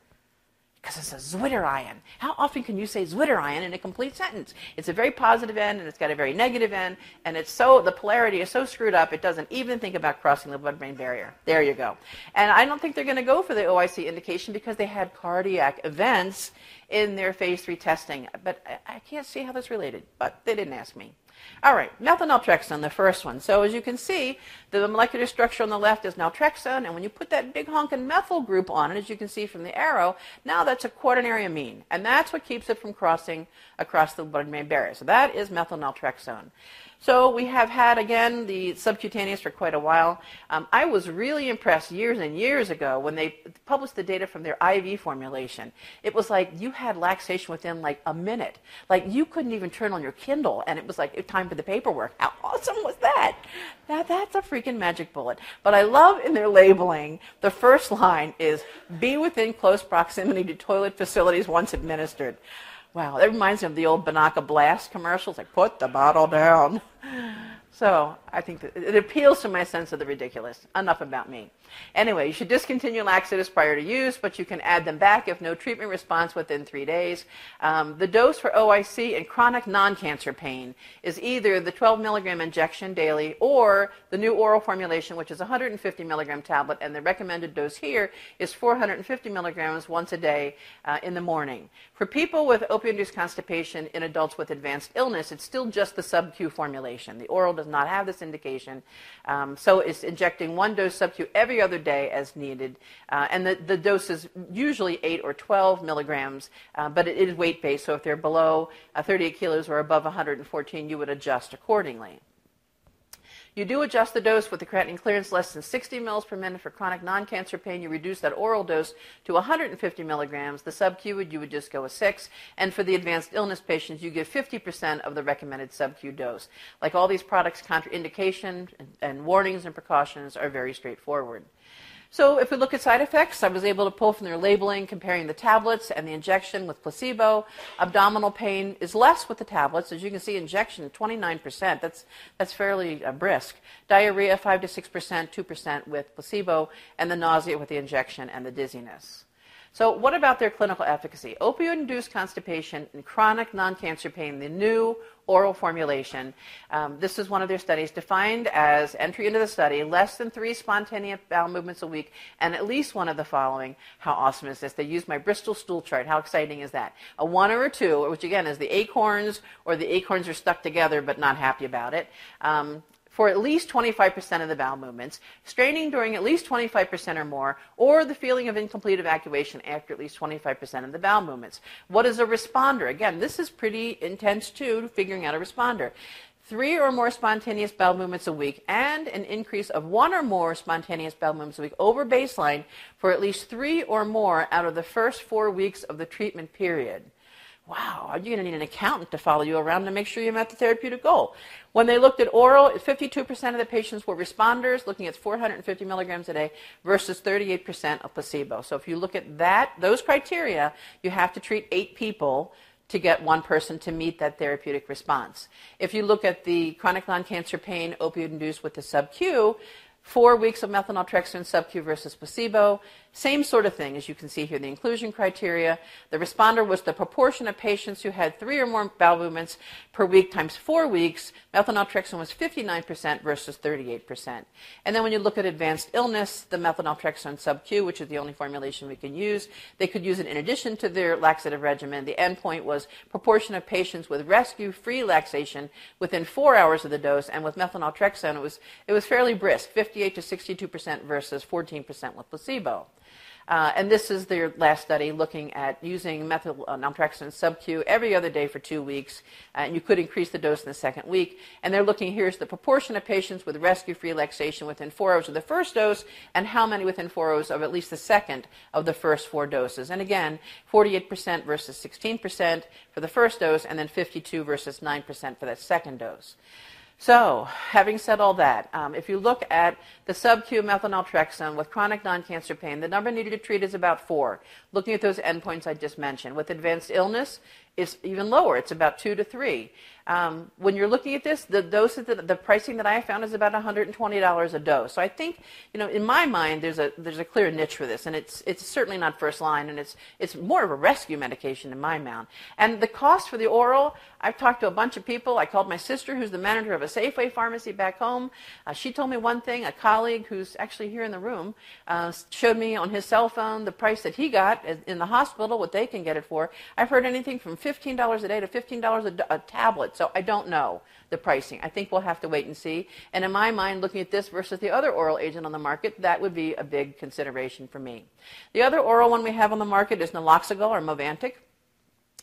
Because it's a zwitterion. How often can you say zwitterion in a complete sentence? It's a very positive end and it's got a very negative end, and it's so the polarity is so screwed up it doesn't even think about crossing the blood-brain barrier. There you go. And I don't think they're going to go for the OIC indication because they had cardiac events in their phase three testing. But I can't see how that's related. But they didn't ask me. All right, methylnaltrexone, the first one. So as you can see, the molecular structure on the left is naltrexone, and when you put that big honkin' methyl group on it, as you can see from the arrow, now that's a quaternary amine, and that's what keeps it from crossing across the blood-brain barrier. So that is methylnaltrexone. So we have had, again, the subcutaneous for quite a while. Um, I was really impressed years and years ago when they published the data from their IV formulation. It was like you had laxation within like a minute. Like you couldn't even turn on your Kindle and it was like time for the paperwork. How awesome was that? Now that's a freaking magic bullet. But I love in their labeling, the first line is be within close proximity to toilet facilities once administered. Wow, that reminds me of the old Binaca Blast commercials, like put the bottle down. So I think it appeals to my sense of the ridiculous. Enough about me. Anyway, you should discontinue laxatives prior to use, but you can add them back if no treatment response within three days. Um, the dose for OIC and chronic non-cancer pain is either the 12 milligram injection daily or the new oral formulation, which is 150 milligram tablet, and the recommended dose here is 450 milligrams once a day uh, in the morning. For people with opioid-induced constipation in adults with advanced illness, it's still just the sub-Q formulation. The oral does not have this indication, um, so it's injecting one dose every every other day as needed. Uh, and the, the dose is usually 8 or 12 milligrams, uh, but it is weight based. So if they're below uh, 38 kilos or above 114, you would adjust accordingly. You do adjust the dose with the creatinine clearance less than 60 mL per minute for chronic non-cancer pain. You reduce that oral dose to 150 milligrams. The sub-Q would you would just go with six. And for the advanced illness patients, you give 50% of the recommended sub-Q dose. Like all these products, contraindication and, and warnings and precautions are very straightforward. So if we look at side effects, I was able to pull from their labeling comparing the tablets and the injection with placebo. Abdominal pain is less with the tablets. As you can see, injection 29%. That's, that's fairly uh, brisk. Diarrhea 5 to 6%, 2% with placebo, and the nausea with the injection and the dizziness. So, what about their clinical efficacy? Opioid induced constipation and chronic non cancer pain, the new oral formulation. Um, this is one of their studies defined as entry into the study less than three spontaneous bowel movements a week and at least one of the following. How awesome is this? They use my Bristol stool chart. How exciting is that? A one or a two, which again is the acorns or the acorns are stuck together but not happy about it. Um, for at least 25% of the bowel movements, straining during at least 25% or more, or the feeling of incomplete evacuation after at least 25% of the bowel movements. What is a responder? Again, this is pretty intense too, figuring out a responder. Three or more spontaneous bowel movements a week and an increase of one or more spontaneous bowel movements a week over baseline for at least three or more out of the first four weeks of the treatment period wow, are you going to need an accountant to follow you around to make sure you met the therapeutic goal? When they looked at oral, 52% of the patients were responders, looking at 450 milligrams a day versus 38% of placebo. So if you look at that, those criteria, you have to treat eight people to get one person to meet that therapeutic response. If you look at the chronic non-cancer pain opioid induced with the sub-Q, four weeks of methylnaltrexone sub-Q versus placebo, same sort of thing as you can see here, the inclusion criteria. The responder was the proportion of patients who had three or more bowel movements per week times four weeks. Methylnaltrexone was 59% versus 38%. And then when you look at advanced illness, the methylnaltrexone sub-Q, which is the only formulation we can use, they could use it in addition to their laxative regimen. The endpoint was proportion of patients with rescue-free laxation within four hours of the dose, and with methylnaltrexone, it was, it was fairly brisk, 58 to 62% versus 14% with placebo. Uh, and this is their last study looking at using methyl uh, naltrexone sub-Q every other day for two weeks. Uh, and you could increase the dose in the second week. And they're looking here's the proportion of patients with rescue-free laxation within four hours of the first dose and how many within four hours of at least the second of the first four doses. And again, 48% versus 16% for the first dose and then 52 versus 9% for that second dose. So, having said all that, um, if you look at the sub-Q methylnaltrexone with chronic non-cancer pain, the number needed to treat is about four. Looking at those endpoints I just mentioned. With advanced illness, it's even lower. It's about two to three. Um, when you're looking at this, the the pricing that I found is about $120 a dose. So I think, you know, in my mind, there's a there's a clear niche for this, and it's it's certainly not first line, and it's it's more of a rescue medication in my mind. And the cost for the oral, I've talked to a bunch of people. I called my sister, who's the manager of a Safeway pharmacy back home. Uh, she told me one thing. A colleague who's actually here in the room uh, showed me on his cell phone the price that he got in the hospital, what they can get it for. I've heard anything from $15 a day to $15 a, a tablet. So I don't know the pricing. I think we'll have to wait and see. And in my mind, looking at this versus the other oral agent on the market, that would be a big consideration for me. The other oral one we have on the market is naloxegol or Movantik.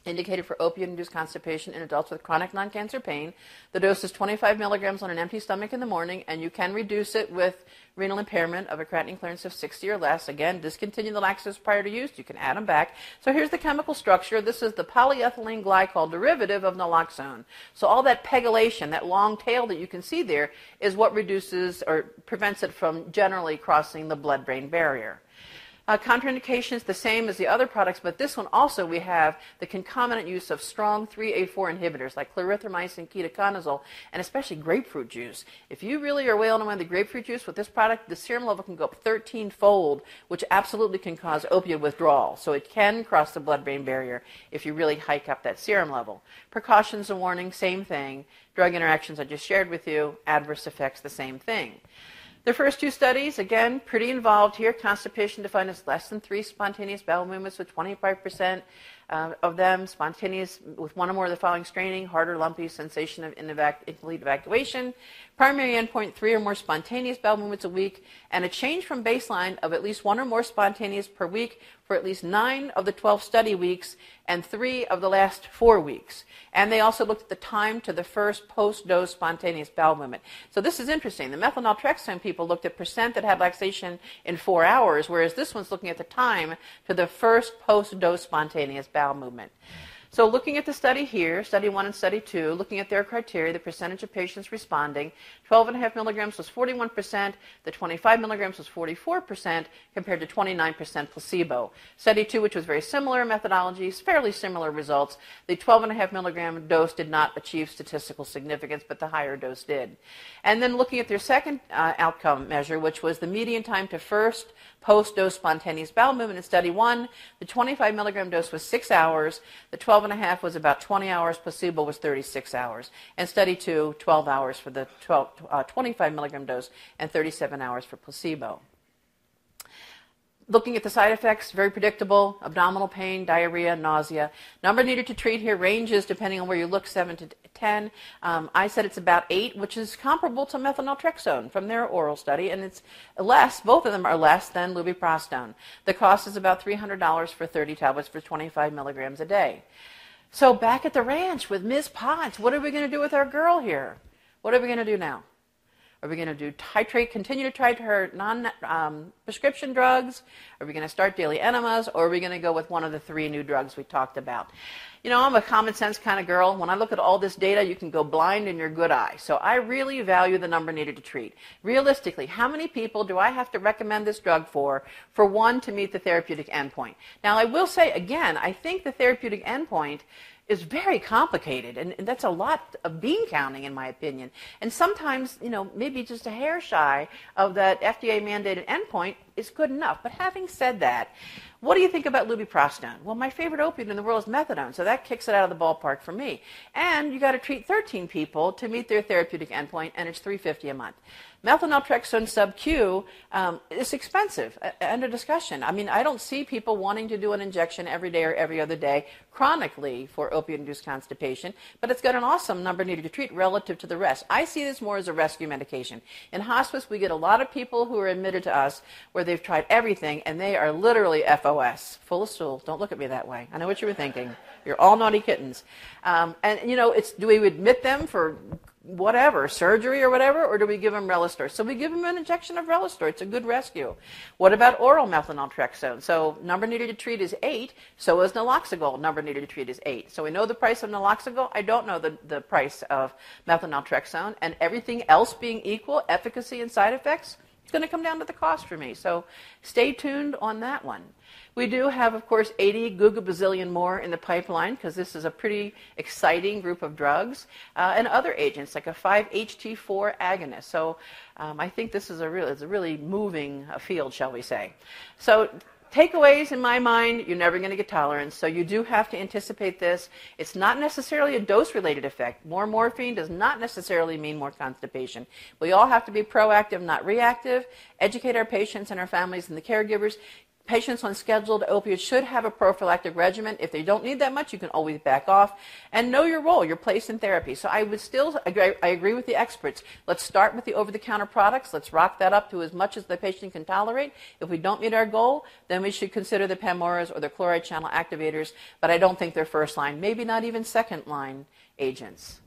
Indicated for opioid-induced constipation in adults with chronic non-cancer pain. The dose is 25 milligrams on an empty stomach in the morning, and you can reduce it with renal impairment of a creatinine clearance of 60 or less. Again, discontinue the laxatives prior to use. You can add them back. So here's the chemical structure. This is the polyethylene glycol derivative of naloxone. So all that pegylation, that long tail that you can see there, is what reduces or prevents it from generally crossing the blood-brain barrier. Uh, contraindications the same as the other products, but this one also we have the concomitant use of strong 3A4 inhibitors like clarithromycin, ketoconazole, and especially grapefruit juice. If you really are wailing away the grapefruit juice with this product, the serum level can go up 13-fold, which absolutely can cause opioid withdrawal. So it can cross the blood-brain barrier if you really hike up that serum level. Precautions and warnings, same thing. Drug interactions I just shared with you. Adverse effects, the same thing. The first two studies, again, pretty involved here. Constipation defined as less than three spontaneous bowel movements with 25% uh, of them spontaneous with one or more of the following straining, harder, lumpy sensation of incomplete evacuation. Primary endpoint, three or more spontaneous bowel movements a week, and a change from baseline of at least one or more spontaneous per week for at least nine of the 12 study weeks and three of the last four weeks. And they also looked at the time to the first post-dose spontaneous bowel movement. So this is interesting. The methylnaltrexone people looked at percent that had laxation in four hours, whereas this one's looking at the time to the first post-dose spontaneous bowel movement. So looking at the study here, study one and study two, looking at their criteria, the percentage of patients responding, 12.5 milligrams was 41%, the 25 milligrams was 44%, compared to 29% placebo. Study two, which was very similar methodologies, fairly similar results, the 12.5 milligram dose did not achieve statistical significance, but the higher dose did. And then looking at their second uh, outcome measure, which was the median time to first post-dose spontaneous bowel movement in study one, the 25 milligram dose was six hours, the 12 and a half was about 20 hours, placebo was 36 hours, and study two, 12 hours for the 12, uh, 25 milligram dose and 37 hours for placebo. Looking at the side effects, very predictable abdominal pain, diarrhea, nausea. Number needed to treat here ranges depending on where you look 7 to 10. Um, I said it's about 8, which is comparable to methylnaltrexone from their oral study, and it's less, both of them are less than lubiprostone. The cost is about $300 for 30 tablets for 25 milligrams a day. So back at the ranch with Ms. Potts, what are we going to do with our girl here? What are we going to do now? Are we going to do titrate, continue to titrate her non-prescription um, drugs? Are we going to start daily enemas? Or are we going to go with one of the three new drugs we talked about? You know, I'm a common sense kind of girl. When I look at all this data, you can go blind in your good eye. So I really value the number needed to treat. Realistically, how many people do I have to recommend this drug for, for one to meet the therapeutic endpoint? Now, I will say again, I think the therapeutic endpoint is very complicated, and, and, that's a lot of bean counting, in my opinion. And sometimes, you know, maybe just a hair shy of that FDA mandated endpoint is good enough. But having said that, what do you think about lubiprostone? Well, my favorite opiate in the world is methadone, so that kicks it out of the ballpark for me. And you got to treat 13 people to meet their therapeutic endpoint, and it's 350 a month. Methylnaltrexone sub-Q um, is expensive. End of discussion. I mean, I don't see people wanting to do an injection every day or every other day chronically for opioid-induced constipation, but it's got an awesome number needed to treat relative to the rest. I see this more as a rescue medication. In hospice, we get a lot of people who are admitted to us where they've tried everything, and they are literally FOS, full of stool. Don't look at me that way. I know what you were thinking. You're all naughty kittens. Um, and, you know, it's, do we admit them for whatever, surgery or whatever, or do we give them Relistor? So we give them an injection of Relistor. It's a good rescue. What about oral methylnaltrexone? So number needed to treat is 8. So is naloxegol. Number needed to treat is 8. So we know the price of naloxegol. I don't know the, the price of methylnaltrexone. And everything else being equal, efficacy and side effects, it's going to come down to the cost for me. So stay tuned on that one. We do have, of course, 80 gigabazillion more in the pipeline because this is a pretty exciting group of drugs uh, and other agents like a 5-HT4 agonist. So um, I think this is a, real, it's a really moving uh, field, shall we say. So takeaways in my mind, you're never going to get tolerance, so you do have to anticipate this. It's not necessarily a dose related effect. More morphine does not necessarily mean more constipation. We all have to be proactive, not reactive, educate our patients and our families and the caregivers, Patients on scheduled opioids should have a prophylactic regimen. If they don't need that much, you can always back off and know your role, your place in therapy. So I would still agree, I agree with the experts. Let's start with the over-the-counter products. Let's rock that up to as much as the patient can tolerate. If we don't meet our goal, then we should consider the Pamoras or the chloride channel activators, but I don't think they're first line, maybe not even second line agents.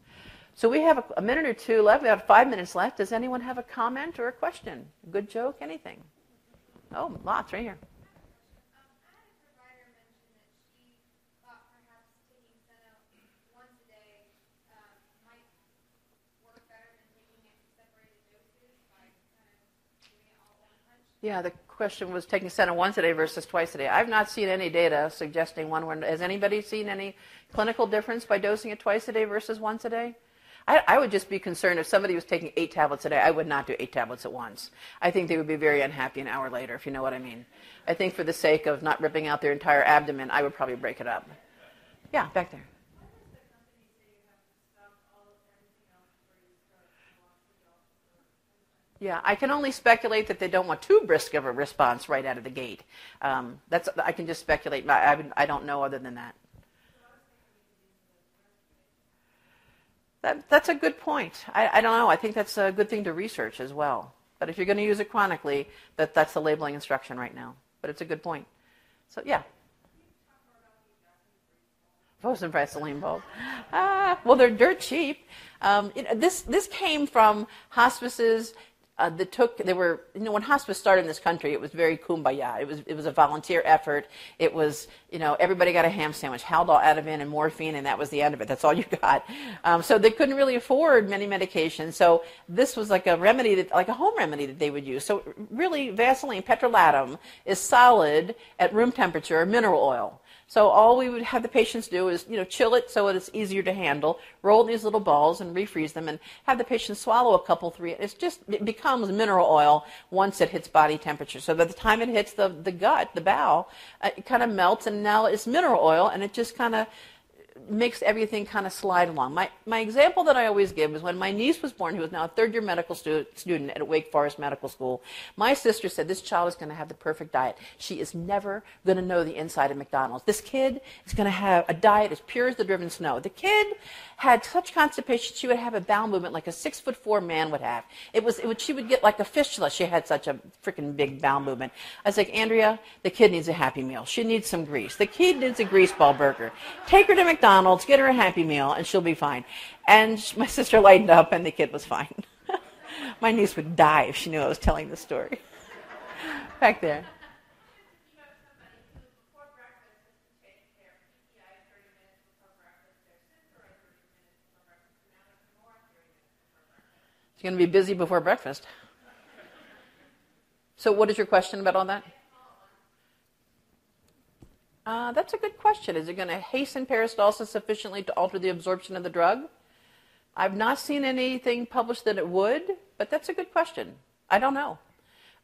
So we have a, a minute or two left. We have five minutes left. Does anyone have a comment or a question? A good joke? Anything? Oh, lots right here. Yeah, the question was taking Senna once a day versus twice a day. I've not seen any data suggesting one. Has anybody seen any clinical difference by dosing it twice a day versus once a day? I, I, would just be concerned if somebody was taking eight tablets a day. I would not do eight tablets at once. I think they would be very unhappy an hour later, if you know what I mean. I think for the sake of not ripping out their entire abdomen, I would probably break it up. Yeah, back there. Yeah, I can only speculate that they don't want too brisk of a response right out of the gate. Um, that's I can just speculate. I, I, I don't know other than that. That, that's a good point. I, I, don't know. I think that's a good thing to research as well. But if you're going to use it chronically, that, that's the labeling instruction right now. But it's a good point. So, yeah. Frozen Vaseline bulb. Ah, well, they're dirt cheap. Um, it, this, this came from hospices uh, that took they were you know when hospice started in this country it was very kumbaya. It was it was a volunteer effort. It was you know everybody got a ham sandwich haldol ativan and morphine and that was the end of it. That's all you got. Um, so they couldn't really afford many medications. So this was like a remedy that like a home remedy that they would use. So really vaseline petrolatum is solid at room temperature mineral oil so all we would have the patients do is, you know, chill it so it's easier to handle, roll these little balls and refreeze them, and have the patient swallow a couple, three. It's just it becomes mineral oil once it hits body temperature. So by the time it hits the the gut, the bowel, uh, it kind of melts, and now it's mineral oil, and it just kind of makes everything kind of slide along. My, my example that I always give is when my niece was born, who is now a third year medical stu- student at Wake Forest Medical School, my sister said this child is going to have the perfect diet. She is never going to know the inside of McDonald's. This kid is going to have a diet as pure as the driven snow. The kid had such constipation, she would have a bowel movement like a six foot four man would have. It was, it would, she would get like a fistula. She had such a freaking big bowel movement. I was like, Andrea, the kid needs a Happy Meal. She needs some grease. The kid needs a grease ball burger. Take her to McDonald's, get her a Happy Meal, and she'll be fine. And my sister lightened up, and the kid was fine. my niece would die if she knew I was telling the story. Back there. She's going to be busy before breakfast. So, what is your question about all that? Uh, that's a good question. Is it going to hasten peristalsis sufficiently to alter the absorption of the drug? I've not seen anything published that it would, but that's a good question. I don't know.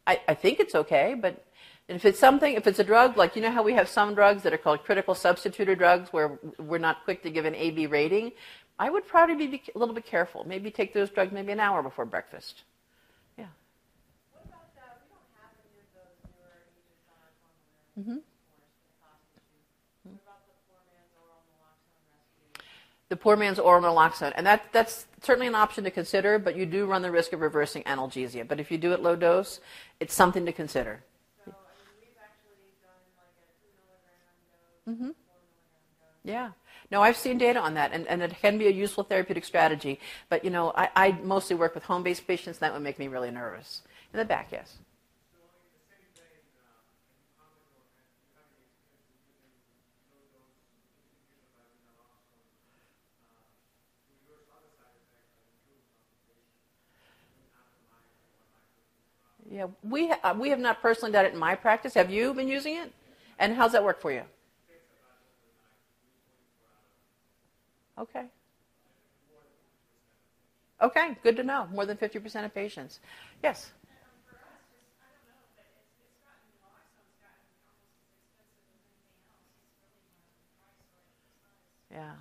I, I think it's okay, but if it's something, if it's a drug, like you know how we have some drugs that are called critical substitutor drugs where we're not quick to give an AB rating, I would probably be a little bit careful. Maybe take those drugs maybe an hour before breakfast. Yeah. What about uh, we don't have any of those newer agents on our formulary. Mm-hmm. The poor man's oral naloxone, and that, that's certainly an option to consider, but you do run the risk of reversing analgesia. But if you do it low dose, it's something to consider. So, I mean, like mm-hmm. Yeah. No, I've seen data on that, and, and it can be a useful therapeutic strategy. But, you know, I, I mostly work with home based patients, and that would make me really nervous. In the back, yes. Yeah, we, ha- we have not personally done it in my practice. Have you been using it? And how's that work for you? Okay. Okay, good to know. More than 50% of patients. Yes? Yeah.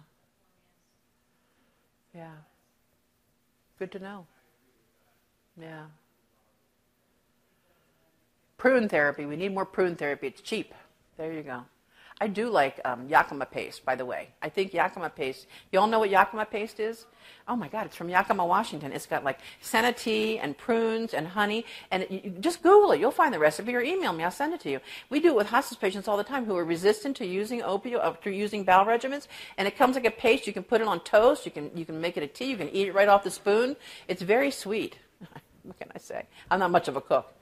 Yeah. Good to know. Yeah. Prune therapy. We need more prune therapy. It's cheap. There you go. I do like um, Yakima paste, by the way. I think Yakima paste. You all know what Yakima paste is? Oh my God, it's from Yakima, Washington. It's got like senna tea and prunes and honey. And it, you, just Google it. You'll find the recipe or email me. I'll send it to you. We do it with hospice patients all the time who are resistant to using opioid, uh, to using bowel regimens. And it comes like a paste. You can put it on toast. You can, you can make it a tea. You can eat it right off the spoon. It's very sweet. what can I say? I'm not much of a cook.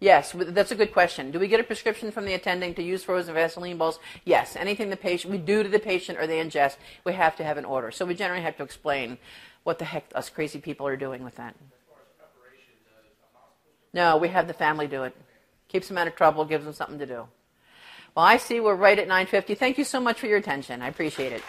Yes, that's a good question. Do we get a prescription from the attending to use frozen Vaseline balls? Yes. Anything the patient we do to the patient or they ingest, we have to have an order. So we generally have to explain what the heck us crazy people are doing with that. No, we have the family do it. Keeps them out of trouble, gives them something to do. Well, I see we're right at 9:50. Thank you so much for your attention. I appreciate it.